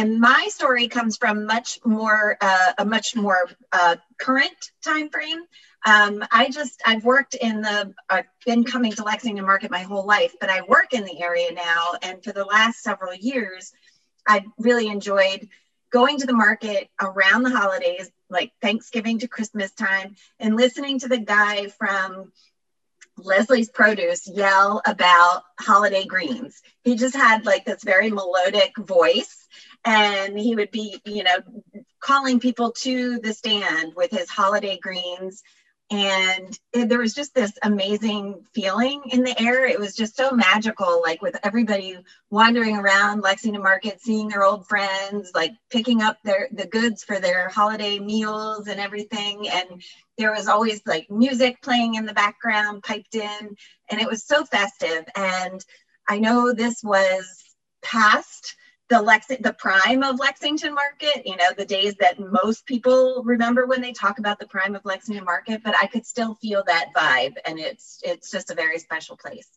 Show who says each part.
Speaker 1: and my story comes from much more uh, a much more uh, current time frame. Um, I just I've worked in the I've been coming to Lexington Market my whole life, but I work in the area now, and for the last several years, I've really enjoyed going to the market around the holidays, like Thanksgiving to Christmas time, and listening to the guy from Leslie's Produce yell about holiday greens. He just had like this very melodic voice, and he would be, you know, calling people to the stand with his holiday greens. And it, there was just this amazing feeling in the air. It was just so magical like with everybody wandering around lexington market seeing their old friends like picking up their the goods for their holiday meals and everything. And there was always like music playing in the background piped in and it was so festive. And i know this was past the Lex the prime of Lexington Market, you know, the days that most people remember when they talk about the prime of Lexington Market, but I could still feel that vibe and it's it's just a very special place.